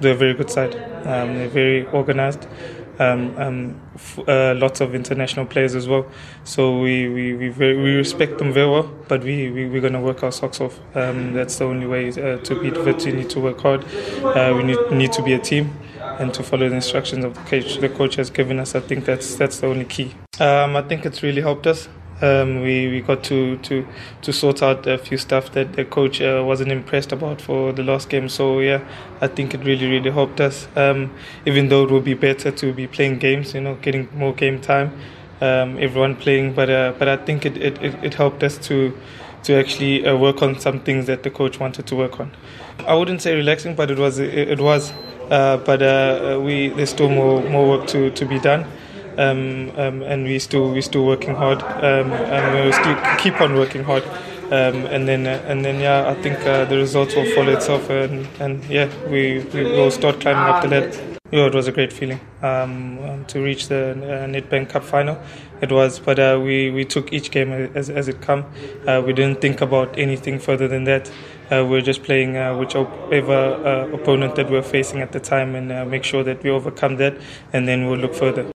They're a very good side. Um, they're very organised. Um, um, f- uh, lots of international players as well. So we we, we, very, we respect them very well, but we, we, we're going to work our socks off. Um, that's the only way uh, to beat Wits. You need to work hard. Uh, we need, need to be a team and to follow the instructions of the coach. The coach has given us. I think that's that's the only key. Um, I think it's really helped us. Um, we, we got to, to, to sort out a few stuff that the coach uh, wasn't impressed about for the last game. So yeah, I think it really really helped us. Um, even though it would be better to be playing games, you know, getting more game time, um, everyone playing. But uh, but I think it, it, it helped us to to actually uh, work on some things that the coach wanted to work on. I wouldn't say relaxing, but it was it, it was. Uh, but uh, we there's still more more work to, to be done um, um, and we still we still working hard, um, and we'll still keep on working hard. Um, and then uh, and then yeah, I think uh, the results will follow itself, and, and yeah, we, we will start climbing up the ladder. Yeah, it was a great feeling um, um, to reach the uh, Nedbank Cup final. It was, but uh, we, we took each game as, as it come. Uh, we didn't think about anything further than that. Uh, we are just playing uh, whichever uh, opponent that we we're facing at the time and uh, make sure that we overcome that, and then we'll look further.